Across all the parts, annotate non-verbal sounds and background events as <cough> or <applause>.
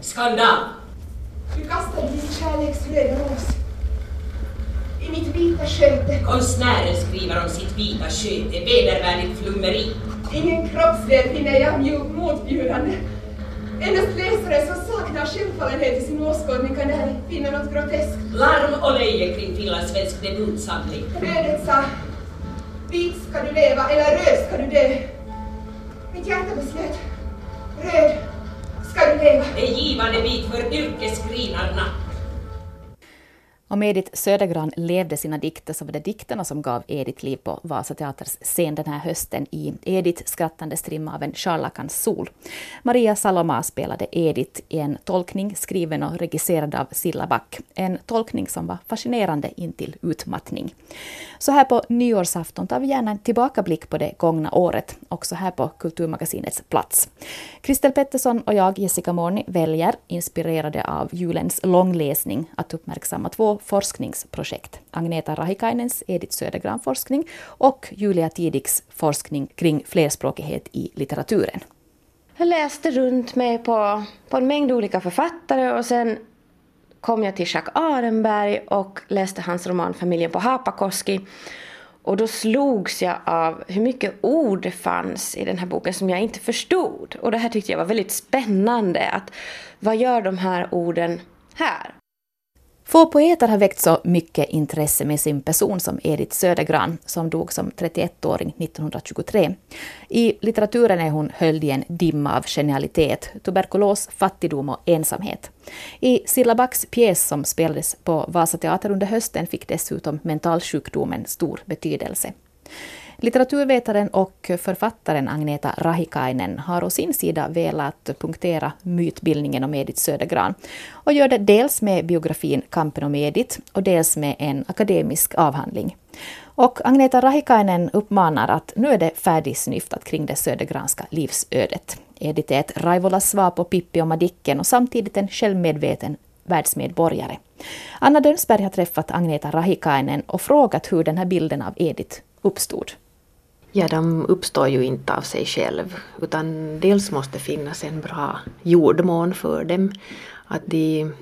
Skandal! Du kastade din kärleksfrö över oss. I mitt vita sköte. Konstnären skriver om sitt vita sköte, vedervärdigt flummeri. Ingen kroppsdel finner jag mjuk motbjudande. Endast läsare som saknar självfallenhet i sin åskådning kan där finna något groteskt. Larm och löje kring finlandssvensk debutsamling. Rödet sa, vit ska du leva eller röd ska du dö. Mitt hjärta beslöt, röd ska du leva. En givande bit för yrkesgrinarna. Om Edith Södergran levde sina dikter så var det dikterna som gav Edith liv på Vasa Teaters scen den här hösten i Edith skrattande strimma av en charlakans sol. Maria Saloma spelade Edith i en tolkning skriven och regisserad av Silla Back. En tolkning som var fascinerande intill utmattning. Så här på nyårsafton tar vi gärna en tillbakablick på det gångna året, också här på Kulturmagasinets plats. Kristel Pettersson och jag, Jessica Morni, väljer, inspirerade av julens långläsning, att uppmärksamma två forskningsprojekt. Agneta Rahikainens Edith Södergran-forskning och Julia Tidiks forskning kring flerspråkighet i litteraturen. Jag läste runt mig på, på en mängd olika författare och sen kom jag till Jacques Arenberg och läste hans roman Familjen på Hapakoski. Och då slogs jag av hur mycket ord det fanns i den här boken som jag inte förstod. Och det här tyckte jag var väldigt spännande. Att vad gör de här orden här? Få poeter har väckt så mycket intresse med sin person som Edith Södergran, som dog som 31-åring 1923. I litteraturen är hon höljd i en dimma av genialitet, tuberkulos, fattigdom och ensamhet. I Silla Backs pjäs som spelades på Vasa Teater under hösten fick dessutom mentalsjukdomen stor betydelse. Litteraturvetaren och författaren Agneta Rahikainen har å sin sida velat punktera mytbildningen om Edith Södergran och gör det dels med biografin Kampen om Edith och dels med en akademisk avhandling. Och Agneta Rahikainen uppmanar att nu är det färdigsnyftat kring det södergranska livsödet. Edith är ett Raivolas svar på Pippi och Madicken och samtidigt en självmedveten världsmedborgare. Anna Dönsberg har träffat Agneta Rahikainen och frågat hur den här bilden av Edith uppstod. Ja, de uppstår ju inte av sig själv utan dels måste finnas en bra jordmån för dem. Att de,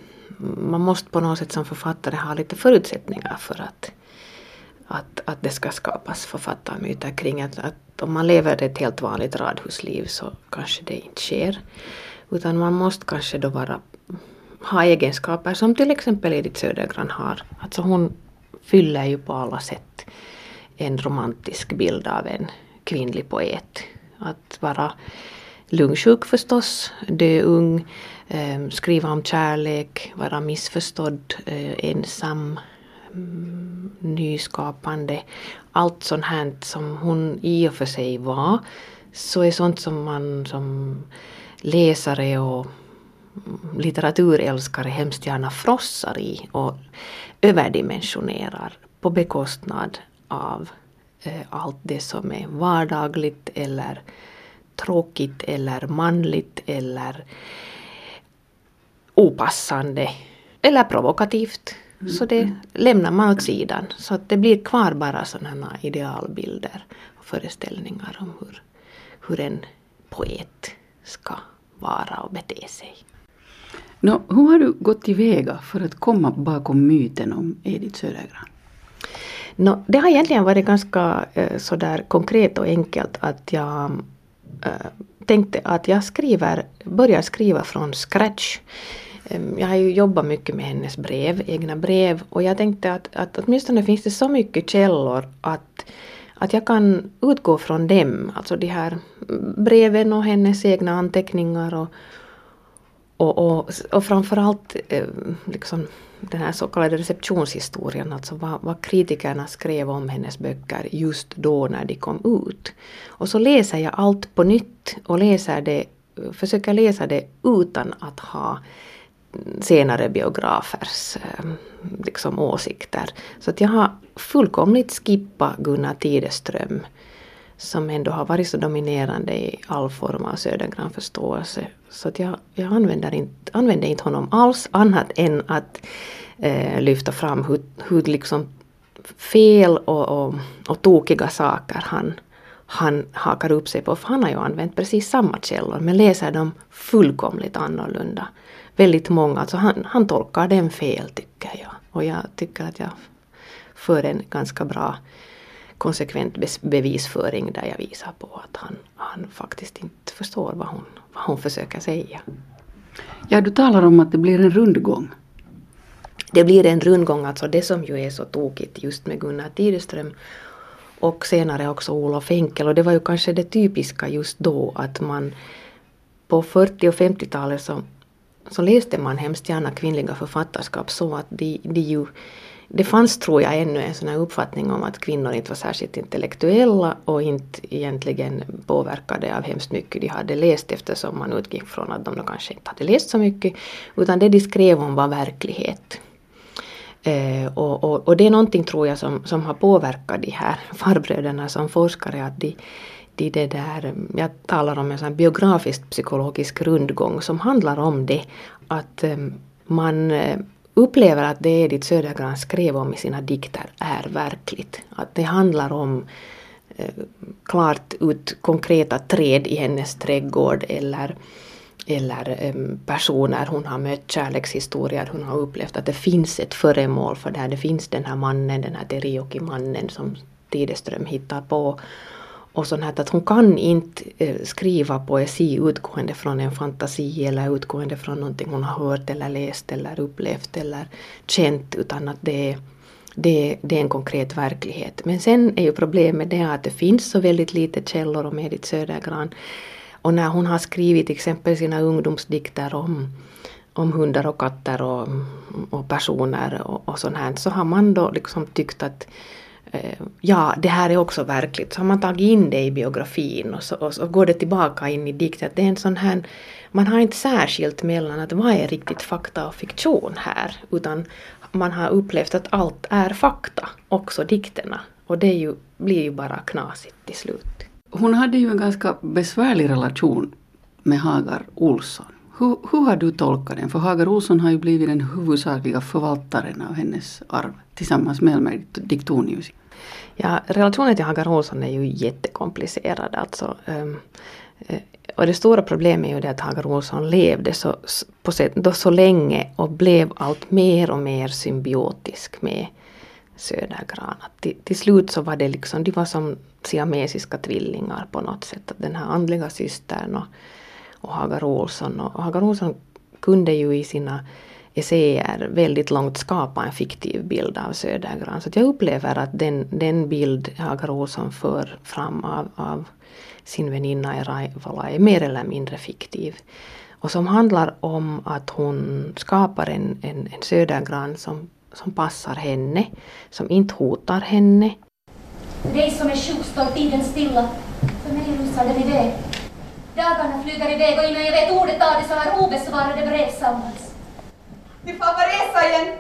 man måste på något sätt som författare ha lite förutsättningar för att, att, att det ska skapas författarmyter kring att, att om man lever ett helt vanligt radhusliv så kanske det inte sker. Utan man måste kanske då vara, ha egenskaper som till exempel Edith Södergran har. Alltså hon fyller ju på alla sätt en romantisk bild av en kvinnlig poet. Att vara lungsjuk förstås, dö ung, ehm, skriva om kärlek, vara missförstådd, eh, ensam, mm, nyskapande. Allt sånt här som hon i och för sig var, så är sånt som man som läsare och litteraturälskare hemskt gärna frossar i och överdimensionerar på bekostnad av eh, allt det som är vardagligt eller tråkigt eller manligt eller opassande eller provokativt. Mm. Så det lämnar man åt sidan. Så att det blir kvar bara sådana idealbilder och föreställningar om hur, hur en poet ska vara och bete sig. Nå, hur har du gått tillväga för att komma bakom myten om Edith Södergran? No, det har egentligen varit ganska eh, sådär konkret och enkelt att jag eh, tänkte att jag skriver, börjar skriva från scratch. Ehm, jag har ju jobbat mycket med hennes brev, egna brev och jag tänkte att, att åtminstone finns det så mycket källor att, att jag kan utgå från dem, alltså de här breven och hennes egna anteckningar och, och, och, och framförallt eh, liksom den här så kallade receptionshistorien, alltså vad, vad kritikerna skrev om hennes böcker just då när de kom ut. Och så läser jag allt på nytt och läser det, försöker läsa det utan att ha senare biografers ehm, liksom, åsikter. Så att jag har fullkomligt skippat Gunnar Tideström som ändå har varit så dominerande i all form av Södergran förståelse. Så att jag, jag använder, inte, använder inte honom alls annat än att eh, lyfta fram hur, hur liksom fel och, och, och tokiga saker han han hakar upp sig på, för han har ju använt precis samma källor men läser dem fullkomligt annorlunda. Väldigt många, alltså han, han tolkar dem fel tycker jag. Och jag tycker att jag för en ganska bra konsekvent bevisföring där jag visar på att han, han faktiskt inte förstår vad hon, vad hon försöker säga. Ja, du talar om att det blir en rundgång. Det blir en rundgång, alltså det som ju är så tokigt just med Gunnar Tideström och senare också Olof Enkel och det var ju kanske det typiska just då att man på 40 och 50-talet så, så läste man hemskt gärna kvinnliga författarskap så att de, de ju det fanns, tror jag, ännu en sån här uppfattning om att kvinnor inte var särskilt intellektuella och inte egentligen påverkade av hemskt mycket de hade läst eftersom man utgick från att de då kanske inte hade läst så mycket utan det de skrev om var verklighet. Eh, och, och, och, det är någonting tror jag som, som har påverkat de här <laughs> farbröderna som forskare att de, de det där, jag talar om en sån biografisk psykologisk rundgång som handlar om det att eh, man eh, upplever att det Edith Södergran skrev om i sina dikter är verkligt. Att det handlar om eh, klart ut konkreta träd i hennes trädgård eller, eller eh, personer hon har mött, kärlekshistorier hon har upplevt. Att det finns ett föremål för det här. Det finns den här mannen, den här Terioki-mannen som Tideström hittar på och sånt här att hon kan inte eh, skriva poesi utgående från en fantasi eller utgående från någonting hon har hört eller läst eller upplevt eller känt utan att det är, det, det är en konkret verklighet. Men sen är ju problemet det att det finns så väldigt lite källor om Edith Södergran. Och när hon har skrivit till exempel sina ungdomsdikter om, om hundar och katter och, och personer och, och sånt här så har man då liksom tyckt att Eh, ja, det här är också verkligt. Så har man tagit in det i biografin och så, och så går det tillbaka in i dikten. Det är en sån här, man har inte särskilt mellan att vad är riktigt fakta och fiktion här, utan man har upplevt att allt är fakta, också dikterna. Och det ju, blir ju bara knasigt till slut. Hon hade ju en ganska besvärlig relation med Hagar Olsson. Hur, hur har du tolkat den? För Hagar Olsson har ju blivit den huvudsakliga förvaltaren av hennes arv tillsammans med Elmer Diktonius. Ja, relationen till Hagar Olsson är ju jättekomplicerad. Alltså, um, och det stora problemet är ju det att Hagar Olsson levde så, på då så länge och blev allt mer och mer symbiotisk med Södergran. Till, till, slut så var det liksom, de var som siamesiska tvillingar på något sätt. Den här andliga systern och, och Hagar Olsson. Och Hagar Olsson kunde ju i sina essäer väldigt långt skapa en fiktiv bild av Södergran. Så jag upplever att den, den bild Hagar Olsson för fram av, av sin väninna i Raivola är mer eller mindre fiktiv. Och som handlar om att hon skapar en, en, en Södergran som, som passar henne, som inte hotar henne. Dig som är sjuk står tiden stilla. För mig rusar den iväg. Dagarna flyger iväg och innan jag vet ordet av det så har obesvarade brev samlats. Vi får bara resa igen.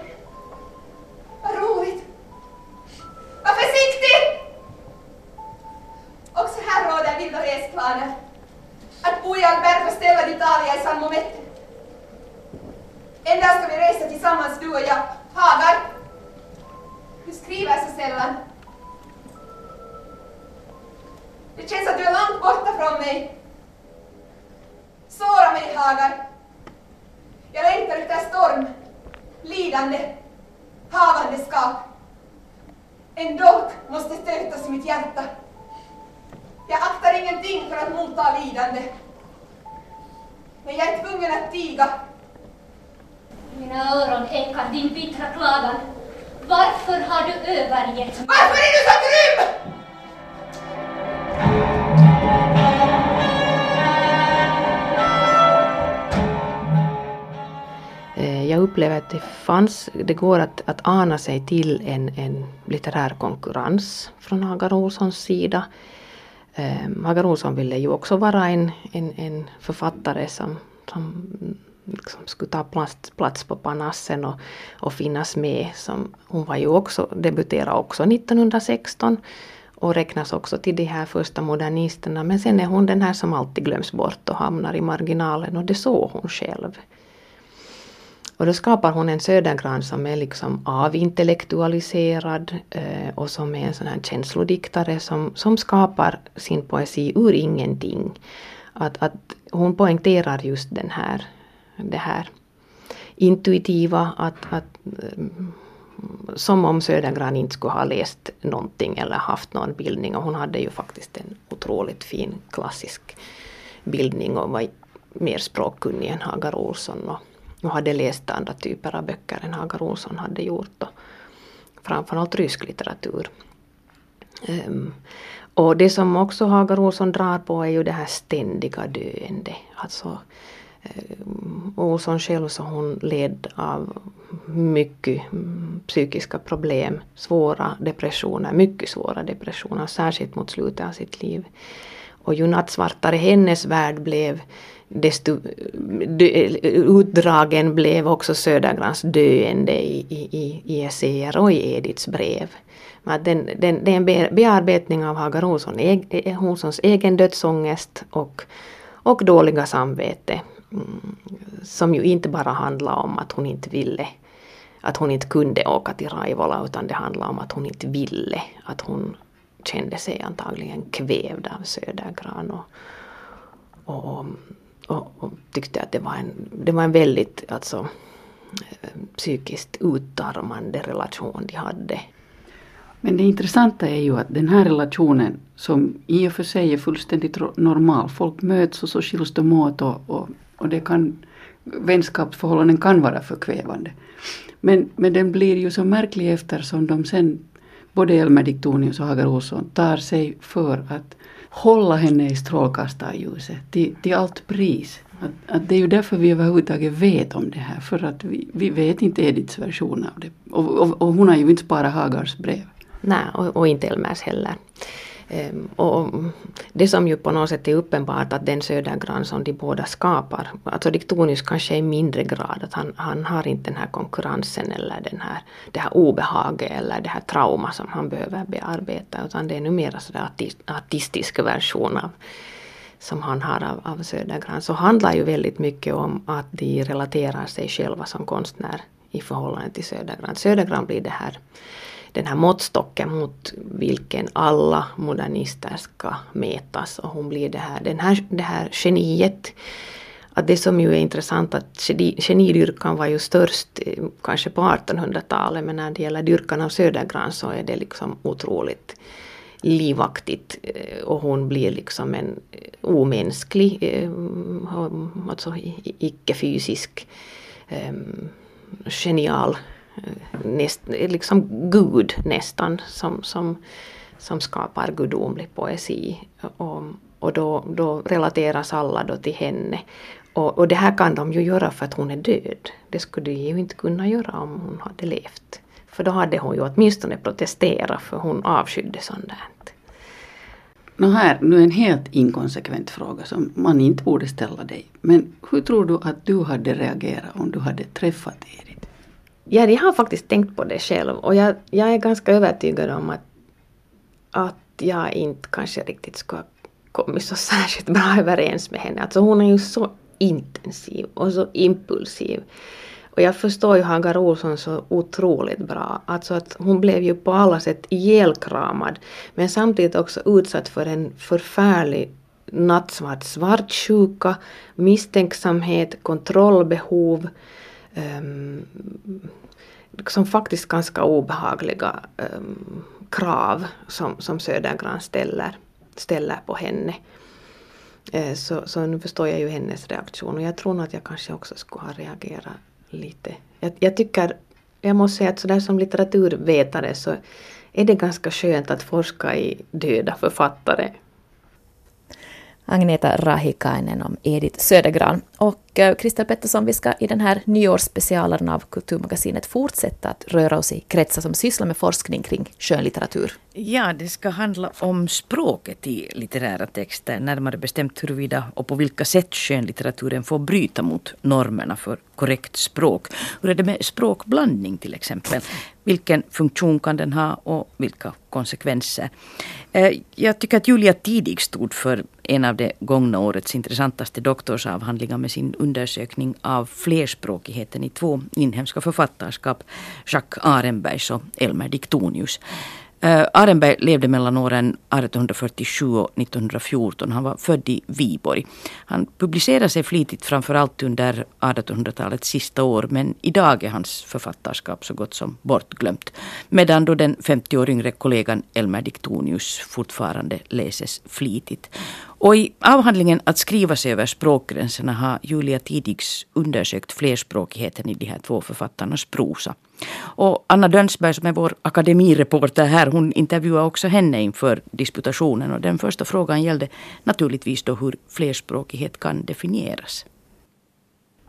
Vad roligt. Var försiktig! Också här råder vilda resplaner. Att bo i Alberto Stella d'Italia i San Momette. En dag ska vi resa tillsammans du och jag. Hagar, du skriver så sällan. Det känns att du är långt borta från mig. Såra mig, Hagar. Jag längtar efter storm, lidande, havandeskap. En dolk måste stötas i mitt hjärta. Jag aktar ingenting för att motta lidande. Men jag är tvungen att tiga. Mina öron ekar din bittra klagan. Varför har du övergett mig? Varför är du så grym? Jag upplever att det fanns, det går att, att ana sig till en, en litterär konkurrens från Hagar Olssons sida. Eh, Hagar Olsson ville ju också vara en, en, en författare som, som liksom skulle ta plats, plats på Panassen och, och finnas med. Som, hon var ju också, debuterade också 1916 och räknas också till de här första modernisterna. Men sen är hon den här som alltid glöms bort och hamnar i marginalen och det såg hon själv. Och då skapar hon en Södergran som är liksom avintellektualiserad eh, och som är en sån här känslodiktare som, som skapar sin poesi ur ingenting. Att, att hon poängterar just den här, det här intuitiva, att, att eh, som om Södergran inte skulle ha läst någonting eller haft någon bildning och hon hade ju faktiskt en otroligt fin klassisk bildning och var mer språkkunnig än Hagar Olsson och, och hade läst andra typer av böcker än Hagar Olsson hade gjort. Och framförallt rysk litteratur. Um, och det som också Hagar Olsson drar på är ju det här ständiga döende. Alltså um, Olsson själv så hon led av mycket mm, psykiska problem, svåra depressioner, mycket svåra depressioner, särskilt mot slutet av sitt liv. Och ju nattsvartare hennes värld blev, desto utdragen blev också Södergrans döende i, i, i essäer och i Ediths brev. Att den, den, det är en bearbetning av Hagar Olsson, eh, Olssons egen dödsångest och, och dåliga samvete. Mm, som ju inte bara handlar om att hon inte ville att hon inte kunde åka till Raivola utan det handlade om att hon inte ville. Att hon kände sig antagligen kvävd av Södergran och, och, och, och, tyckte att det var en, det var en väldigt alltså, psykiskt utarmande relation de hade. Men det intressanta är ju att den här relationen som i och för sig är fullständigt normal, folk möts och så skiljs de åt och, och, och det kan, vänskapsförhållanden kan vara förkvävande. Men, men den blir ju så märklig eftersom de sen, både Elmer Diktonius och Hagar Olsson, tar sig för att hålla henne i strålkastarljuset till, till allt pris. Att, att det är ju därför vi överhuvudtaget vet om det här, för att vi, vi vet inte Ediths version av det. Och, och, och hon har ju inte sparat Hagars brev. Nej, och, och inte Elmers heller. Ehm, och det som ju på något sätt är uppenbart att den Södergran som de båda skapar, alltså Diktonius kanske i mindre grad, att han, han har inte den här konkurrensen eller den här, det här obehaget eller det här trauma som han behöver bearbeta, utan det är numera sådär artist, artistisk version av som han har av, av Södergran. Så handlar ju väldigt mycket om att de relaterar sig själva som konstnär i förhållande till Södergran. Södergran blir det här den här måttstocken mot vilken alla modernister ska mätas och hon blir det här, den här, det här geniet. Att det som ju är intressant att genidyrkan var ju störst eh, kanske på 1800-talet men när det gäller dyrkan av Södergran så är det liksom otroligt livaktigt eh, och hon blir liksom en eh, omänsklig, alltså icke-fysisk, ehm, genial näst, liksom Gud nästan som, som, som skapar gudomlig poesi. Och, och då, då relateras alla då till henne. Och, och det här kan de ju göra för att hon är död. Det skulle de ju inte kunna göra om hon hade levt. För då hade hon ju åtminstone protesterat för hon avskydde sånt där. Nå här, nu en helt inkonsekvent fråga som man inte borde ställa dig. Men hur tror du att du hade reagerat om du hade träffat Edith? Ja, jag har faktiskt tänkt på det själv och jag, jag är ganska övertygad om att, att jag inte kanske riktigt skulle ha kommit så <laughs> särskilt bra överens med henne. Alltså hon är ju så intensiv och så impulsiv. Och jag förstår ju Hagar Olsson så otroligt bra. Alltså att hon blev ju på alla sätt ihjälkramad men samtidigt också utsatt för en förfärlig nattsvart svartsjuka, misstänksamhet, kontrollbehov um, som faktiskt ganska obehagliga um, krav som, som Södergran ställer, ställer på henne. Uh, så, så nu förstår jag ju hennes reaktion och jag tror nog att jag kanske också skulle ha reagerat lite. Jag, jag tycker, jag måste säga att sådär som litteraturvetare så är det ganska skönt att forska i döda författare Agneta Rahikainen om Edith Södergran. Och eh, Kristel Pettersson, vi ska i den här nyårsspecialen av Kulturmagasinet fortsätta att röra oss i kretsar som sysslar med forskning kring skönlitteratur. Ja, det ska handla om språket i litterära texter, närmare bestämt huruvida och på vilka sätt skönlitteraturen får bryta mot normerna för korrekt språk. Hur är det med språkblandning till exempel? Vilken funktion kan den ha och vilka konsekvenser? Eh, jag tycker att Julia Tidig stod för en av det gångna årets intressantaste doktorsavhandlingar med sin undersökning av flerspråkigheten i två inhemska författarskap, Jacques Arenbergs och Elmer Diktonius. Uh, Arenberg levde mellan åren 1847 och 1914. Han var född i Viborg. Han publicerade sig flitigt framförallt under 1800-talets sista år men idag är hans författarskap så gott som bortglömt. Medan då den 50 år yngre kollegan Elmer Diktonius fortfarande läses flitigt. Och i avhandlingen Att skriva sig över språkgränserna har Julia Tidigs undersökt flerspråkigheten i de här två författarnas prosa. Och Anna Dönsberg som är vår akademireporter här, hon intervjuade också henne inför disputationen. Och den första frågan gällde naturligtvis då hur flerspråkighet kan definieras.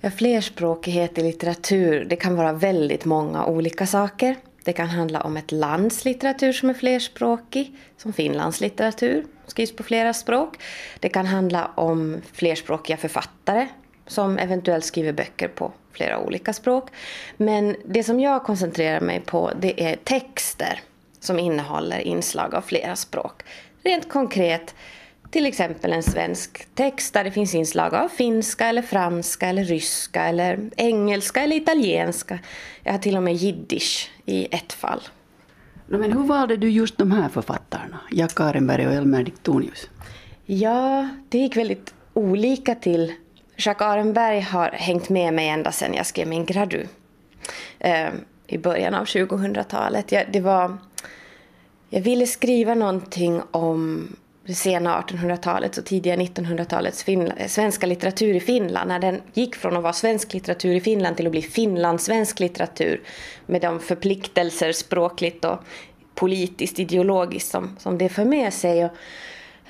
Ja, flerspråkighet i litteratur, det kan vara väldigt många olika saker. Det kan handla om ett lands litteratur som är flerspråkig, som Finlands litteratur, skrivs på flera språk. Det kan handla om flerspråkiga författare som eventuellt skriver böcker på flera olika språk. Men det som jag koncentrerar mig på det är texter som innehåller inslag av flera språk. Rent konkret, till exempel en svensk text där det finns inslag av finska eller franska eller ryska eller engelska eller italienska. Jag har till och med jiddisch i ett fall. Men hur valde du just de här författarna, Jack Arenberg och Elmer Diktonius? Ja, det gick väldigt olika till Jacques Arenberg har hängt med mig ända sedan jag skrev min gradu eh, i början av 2000-talet. Jag, det var, jag ville skriva någonting om sena 1800-talets och tidiga 1900-talets svenska litteratur i Finland. När den gick från att vara svensk litteratur i Finland till att bli finlandssvensk litteratur med de förpliktelser språkligt och politiskt, ideologiskt som, som det för med sig. Och,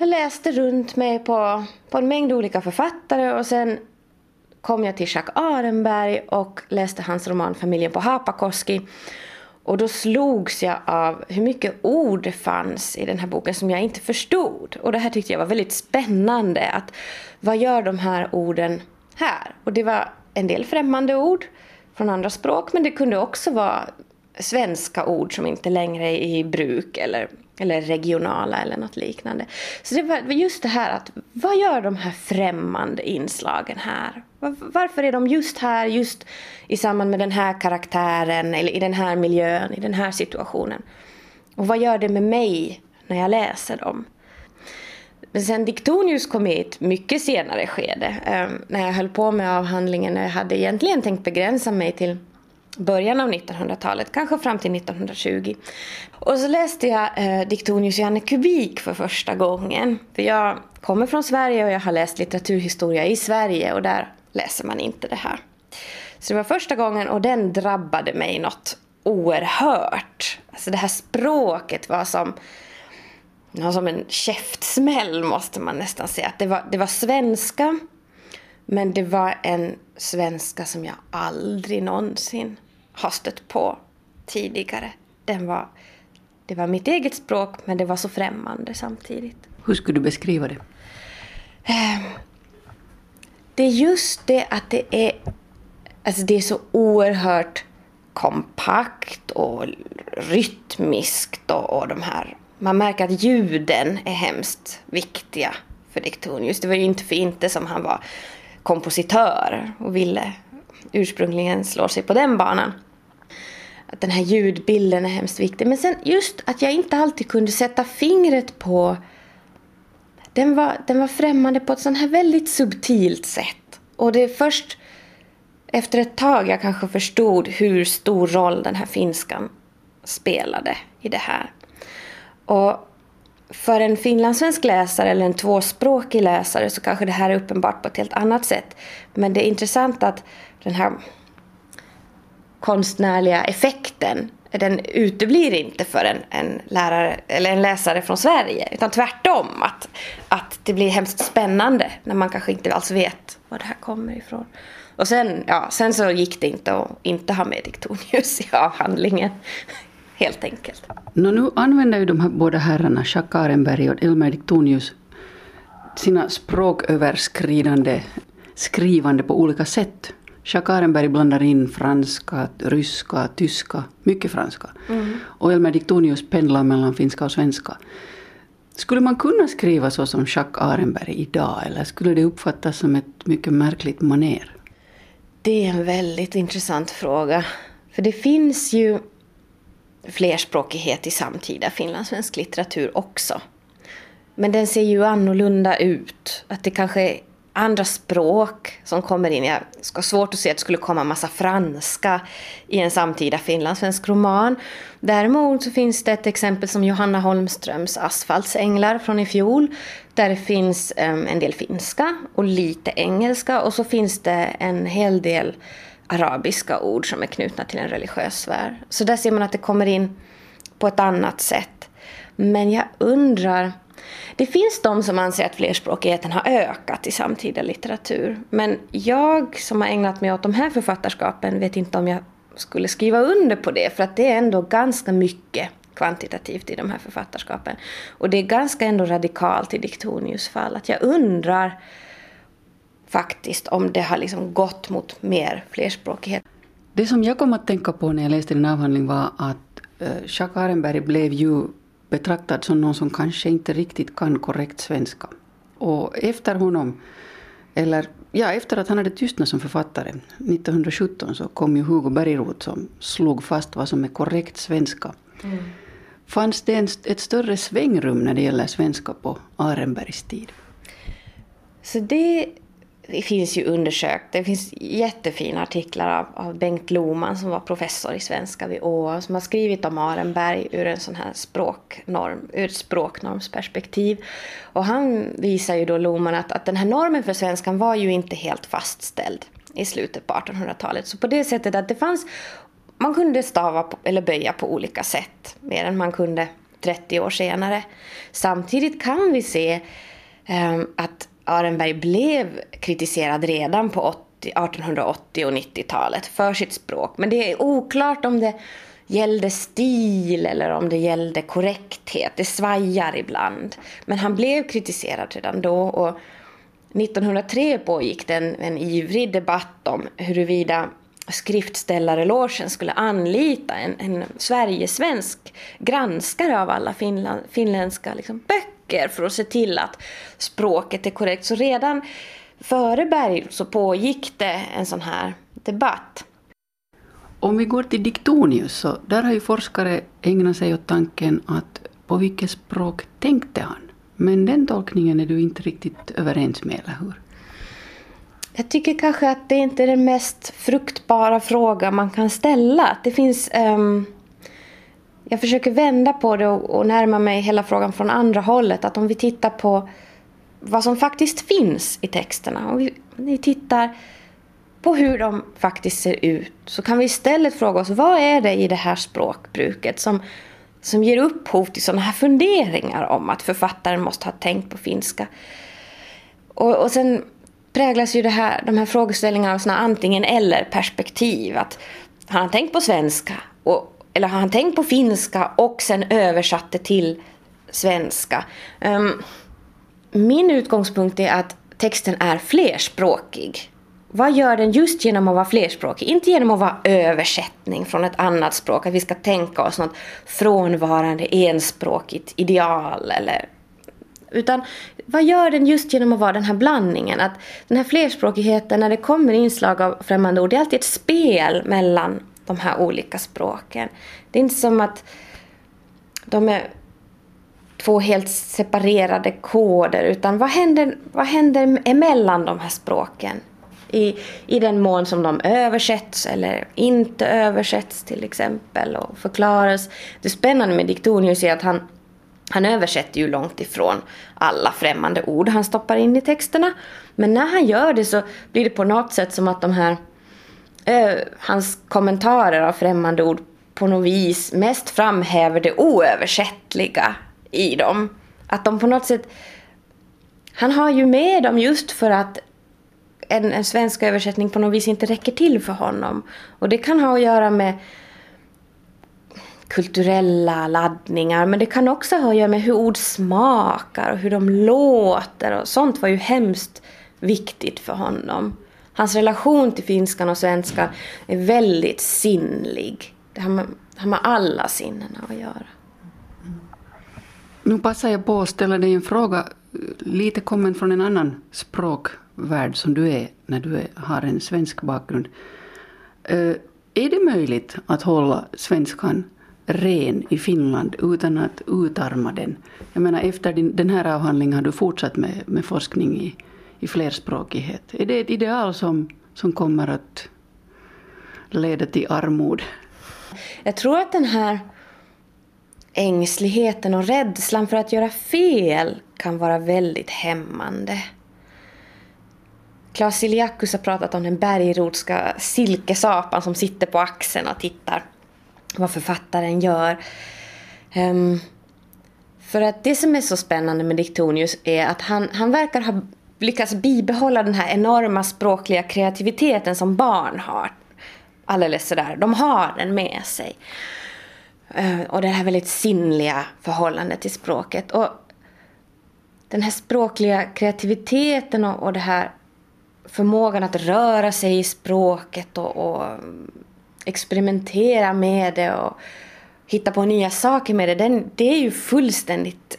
jag läste runt mig på, på en mängd olika författare och sen kom jag till Jacques Arenberg och läste hans roman Familjen på Hapakoski. Och då slogs jag av hur mycket ord det fanns i den här boken som jag inte förstod. Och det här tyckte jag var väldigt spännande. Att vad gör de här orden här? Och det var en del främmande ord från andra språk men det kunde också vara svenska ord som inte längre är i bruk eller eller regionala eller något liknande. Så det var just det här att vad gör de här främmande inslagen här? Varför är de just här, just i samband med den här karaktären eller i den här miljön, i den här situationen? Och vad gör det med mig när jag läser dem? Men sen Diktonius kom i ett mycket senare skede. Eh, när jag höll på med avhandlingen. Jag hade egentligen tänkt begränsa mig till början av 1900-talet, kanske fram till 1920. Och så läste jag eh, Diktonius Janne Kubik för första gången. För jag kommer från Sverige och jag har läst litteraturhistoria i Sverige och där läser man inte det här. Så det var första gången och den drabbade mig något oerhört. Alltså det här språket var som, som en käftsmäll måste man nästan säga. Det var, det var svenska men det var en svenska som jag aldrig någonsin har stött på tidigare. Den var, det var mitt eget språk men det var så främmande samtidigt. Hur skulle du beskriva det? Ehm, det är just det att det är, alltså det är så oerhört kompakt och rytmiskt och, och de här man märker att ljuden är hemskt viktiga för Diktonius. Det var ju inte för inte som han var kompositör och ville ursprungligen slå sig på den banan. Att den här ljudbilden är hemskt viktig. Men sen just att jag inte alltid kunde sätta fingret på den var, den var främmande på ett sånt här väldigt subtilt sätt. Och det är först efter ett tag jag kanske förstod hur stor roll den här finskan spelade i det här. Och för en finlandssvensk läsare eller en tvåspråkig läsare så kanske det här är uppenbart på ett helt annat sätt. Men det är intressant att den här konstnärliga effekten den uteblir inte för en, en, lärare, eller en läsare från Sverige. Utan tvärtom, att, att det blir hemskt spännande när man kanske inte alls vet var det här kommer ifrån. Och sen, ja, sen så gick det inte att inte ha med Diktonius i avhandlingen helt enkelt. Nå, nu använder ju de här båda herrarna, Jacques Arenberg och Elmer Diktonius, sina språköverskridande skrivande på olika sätt. Jacques Arenberg blandar in franska, ryska, tyska, mycket franska. Mm. Och Elmer Diktonius pendlar mellan finska och svenska. Skulle man kunna skriva så som Jacques Arenberg idag eller skulle det uppfattas som ett mycket märkligt maner? Det är en väldigt intressant fråga. För det finns ju flerspråkighet i samtida finlandssvensk litteratur också. Men den ser ju annorlunda ut. Att det kanske andra språk som kommer in. Jag har svårt att se att det skulle komma massa franska i en samtida finlandssvensk roman. Däremot så finns det ett exempel som Johanna Holmströms Asfaltsänglar från i fjol. Där det finns um, en del finska och lite engelska och så finns det en hel del arabiska ord som är knutna till en religiös sfär. Så där ser man att det kommer in på ett annat sätt. Men jag undrar det finns de som anser att flerspråkigheten har ökat i samtida litteratur. Men jag som har ägnat mig åt de här författarskapen vet inte om jag skulle skriva under på det. För att det är ändå ganska mycket kvantitativt i de här författarskapen. Och det är ganska ändå radikalt i Diktonius fall. Att jag undrar faktiskt om det har liksom gått mot mer flerspråkighet. Det som jag kom att tänka på när jag läste din avhandling var att eh, Jacques Arenberg blev ju betraktad som någon som kanske inte riktigt kan korrekt svenska. Och efter honom, eller ja, efter att han hade tystnat som författare 1917 så kom ju Hugo Bergroth som slog fast vad som är korrekt svenska. Mm. Fanns det en, ett större svängrum när det gäller svenska på Arenbergs tid? Så det det finns ju undersökt, det finns jättefina artiklar av, av Bengt Loman som var professor i svenska vid ÅA som har skrivit om Arenberg ur en sån här språknorm, ur ett språknormsperspektiv. Och han visar ju då Loman att, att den här normen för svenskan var ju inte helt fastställd i slutet på 1800-talet. Så på det sättet att det fanns, man kunde stava på, eller böja på olika sätt mer än man kunde 30 år senare. Samtidigt kan vi se um, att Arenberg blev kritiserad redan på 80, 1880 och 90-talet för sitt språk. Men det är oklart om det gällde stil eller om det gällde korrekthet. Det svajar ibland. Men han blev kritiserad redan då. Och 1903 pågick det en, en ivrig debatt om huruvida skriftställarelogen skulle anlita en, en Sverigesvensk granskare av alla finland, finländska liksom, böcker böcker för att se till att språket är korrekt. Så redan före Berg så pågick det en sån här debatt. Om vi går till Diktonius så där har ju forskare ägnat sig åt tanken att på vilket språk tänkte han? Men den tolkningen är du inte riktigt överens med, eller hur? Jag tycker kanske att det inte är den mest fruktbara fråga man kan ställa. Det finns um, jag försöker vända på det och, och närma mig hela frågan från andra hållet. Att om vi tittar på vad som faktiskt finns i texterna. Om vi, vi tittar på hur de faktiskt ser ut så kan vi istället fråga oss vad är det i det här språkbruket som, som ger upphov till sådana här funderingar om att författaren måste ha tänkt på finska. Och, och sen präglas ju det här, de här frågeställningarna av sådana antingen eller perspektiv. Att har han tänkt på svenska? Och eller har han tänkt på finska och sen översatt det till svenska? Um, min utgångspunkt är att texten är flerspråkig. Vad gör den just genom att vara flerspråkig? Inte genom att vara översättning från ett annat språk, att vi ska tänka oss något frånvarande enspråkigt ideal eller utan vad gör den just genom att vara den här blandningen? Att den här flerspråkigheten, när det kommer inslag av främmande ord, det är alltid ett spel mellan de här olika språken. Det är inte som att de är två helt separerade koder utan vad händer, vad händer emellan de här språken? I, I den mån som de översätts eller inte översätts till exempel och förklaras. Det spännande med Diktonius är att han, han översätter ju långt ifrån alla främmande ord han stoppar in i texterna. Men när han gör det så blir det på något sätt som att de här eh, hans kommentarer av främmande ord på något vis mest framhäver det oöversättliga i dem. Att de på något sätt... Han har ju med dem just för att en, en svensk översättning på något vis inte räcker till för honom. Och det kan ha att göra med kulturella laddningar men det kan också ha att göra med hur ord smakar och hur de låter och sånt var ju hemskt viktigt för honom. Hans relation till finskan och svenskan är väldigt sinnlig. Det har med, har med alla sinnena att göra. Nu passar jag på att ställa dig en fråga, lite kommen från en annan språkvärld som du är när du är, har en svensk bakgrund. Uh, är det möjligt att hålla svenskan ren i Finland utan att utarma den? Jag menar efter din, den här avhandlingen har du fortsatt med, med forskning i, i flerspråkighet. Är det ett ideal som, som kommer att leda till armod? Jag tror att den här ängsligheten och rädslan för att göra fel kan vara väldigt hämmande. Klas Iliakus har pratat om den bergrotska silkesapan som sitter på axeln och tittar vad författaren gör. Um, för att det som är så spännande med Diktonius är att han, han verkar ha lyckas bibehålla den här enorma språkliga kreativiteten som barn har. Alldeles sådär, de har den med sig. Eh, och det här väldigt sinnliga förhållandet till språket. Och den här språkliga kreativiteten och, och det här förmågan att röra sig i språket och, och experimentera med det och hitta på nya saker med det, den, det är ju fullständigt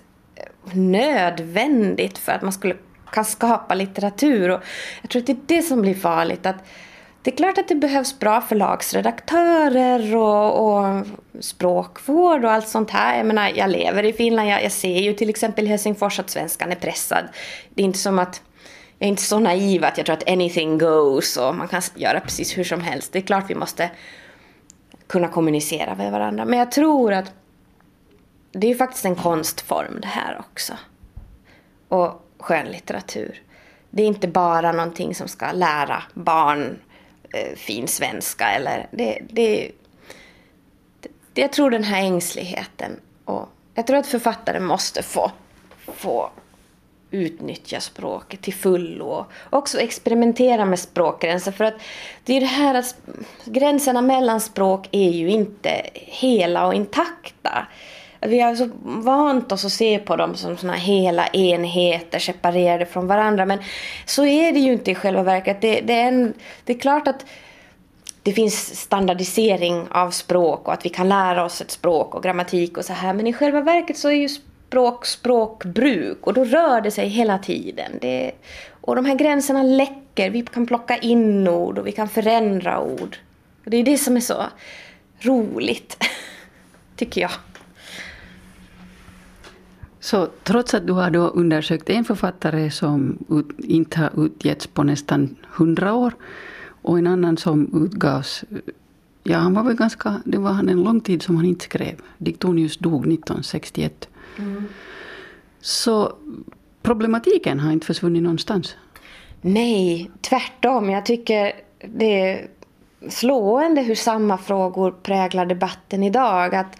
nödvändigt för att man skulle kan skapa litteratur. Och jag tror att det är det som blir farligt. Att det är klart att det behövs bra förlagsredaktörer och, och språkvård och allt sånt här. Jag menar, jag lever i Finland, jag, jag ser ju till exempel i Helsingfors att svenskan är pressad. Det är inte som att jag är inte så naiv att jag tror att anything goes och man kan göra precis hur som helst. Det är klart vi måste kunna kommunicera med varandra. Men jag tror att det är ju faktiskt en konstform det här också. Och skönlitteratur. Det är inte bara någonting som ska lära barn eh, fin svenska eller det, det, det, Jag tror den här ängsligheten och jag tror att författaren måste få, få utnyttja språket till fullo och också experimentera med språkgränser. För att det är det här att gränserna mellan språk är ju inte hela och intakta. Vi har så vant oss att se på dem som såna hela enheter separerade från varandra. Men så är det ju inte i själva verket. Det, det, är, en, det är klart att det finns standardisering av språk och att vi kan lära oss ett språk och grammatik och så här. Men i själva verket så är ju språk språkbruk och då rör det sig hela tiden. Det, och de här gränserna läcker. Vi kan plocka in ord och vi kan förändra ord. Och det är det som är så roligt, <laughs> tycker jag. Så trots att du har då undersökt en författare som ut, inte har utgetts på nästan hundra år och en annan som utgavs Ja, han var väl ganska, det var han en lång tid som han inte skrev. Diktonius dog 1961. Mm. Så problematiken har inte försvunnit någonstans. Nej, tvärtom. Jag tycker det är slående hur samma frågor präglar debatten idag. Att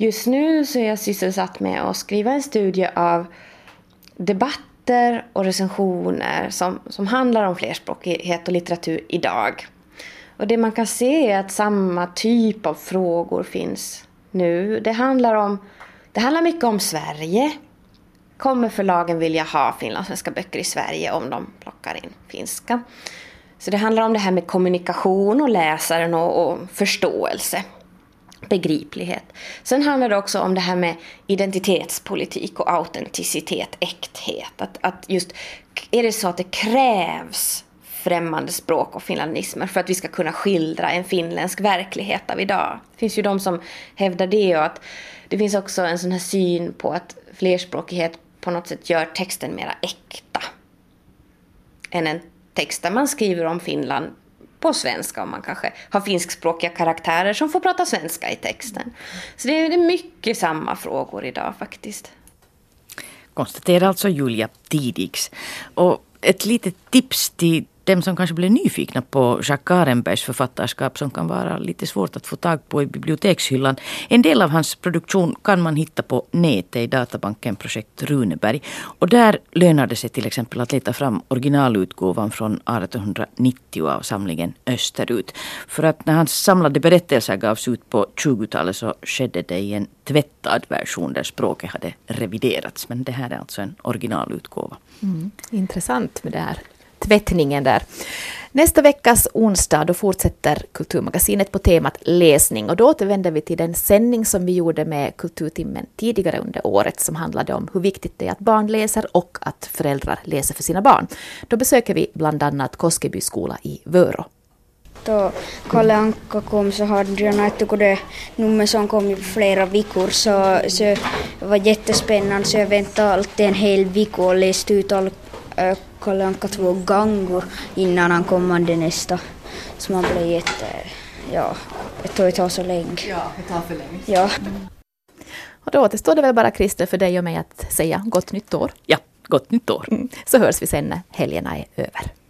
just nu så är jag sysselsatt med att skriva en studie av debatter och recensioner som, som handlar om flerspråkighet och litteratur idag. Och det man kan se är att samma typ av frågor finns nu. Det handlar, om, det handlar mycket om Sverige. Kommer förlagen vilja ha finlandssvenska böcker i Sverige om de plockar in finska? Så det handlar om det här med kommunikation och läsaren och, och förståelse. Begriplighet. Sen handlar det också om det här med identitetspolitik och autenticitet, äkthet. Att, att just, är det så att det krävs främmande språk och finlandismer för att vi ska kunna skildra en finländsk verklighet av idag. Det finns ju de som hävdar det och att det finns också en sån här syn på att flerspråkighet på något sätt gör texten mera äkta. Än en text där man skriver om Finland på svenska om man kanske har finskspråkiga karaktärer som får prata svenska i texten. Så det är mycket samma frågor idag faktiskt. Konstaterar alltså Julia Tidigs. Och ett litet tips till dem som kanske blir nyfikna på Jacques Arenbergs författarskap som kan vara lite svårt att få tag på i bibliotekshyllan. En del av hans produktion kan man hitta på nätet i databanken Projekt Runeberg. Och där lönar det sig till exempel att leta fram originalutgåvan från 1890 av samlingen Österut. För att när hans samlade berättelser gavs ut på 20-talet så skedde det i en tvättad version där språket hade reviderats. Men det här är alltså en originalutgåva. Mm, intressant med det här tvättningen där. Nästa veckas onsdag då fortsätter Kulturmagasinet på temat läsning och då återvänder vi till den sändning som vi gjorde med Kulturtimmen tidigare under året som handlade om hur viktigt det är att barn läser och att föräldrar läser för sina barn. Då besöker vi bland annat Koskeby skola i Vörå. Då Kalle Anka kom så hade jag ett det nummer som kom i flera veckor så, så det var jättespännande så jag väntade alltid en hel vecka och läste ut allt Kalle Anka två gånger innan han kom det nästa. Så man blev jätte... Ja, det tog ta så länge. Ja, det tar för länge. Ja. Och då återstår det väl bara Christer för dig och mig att säga gott nytt år. Ja, gott nytt år. Så hörs vi sen när helgerna är över.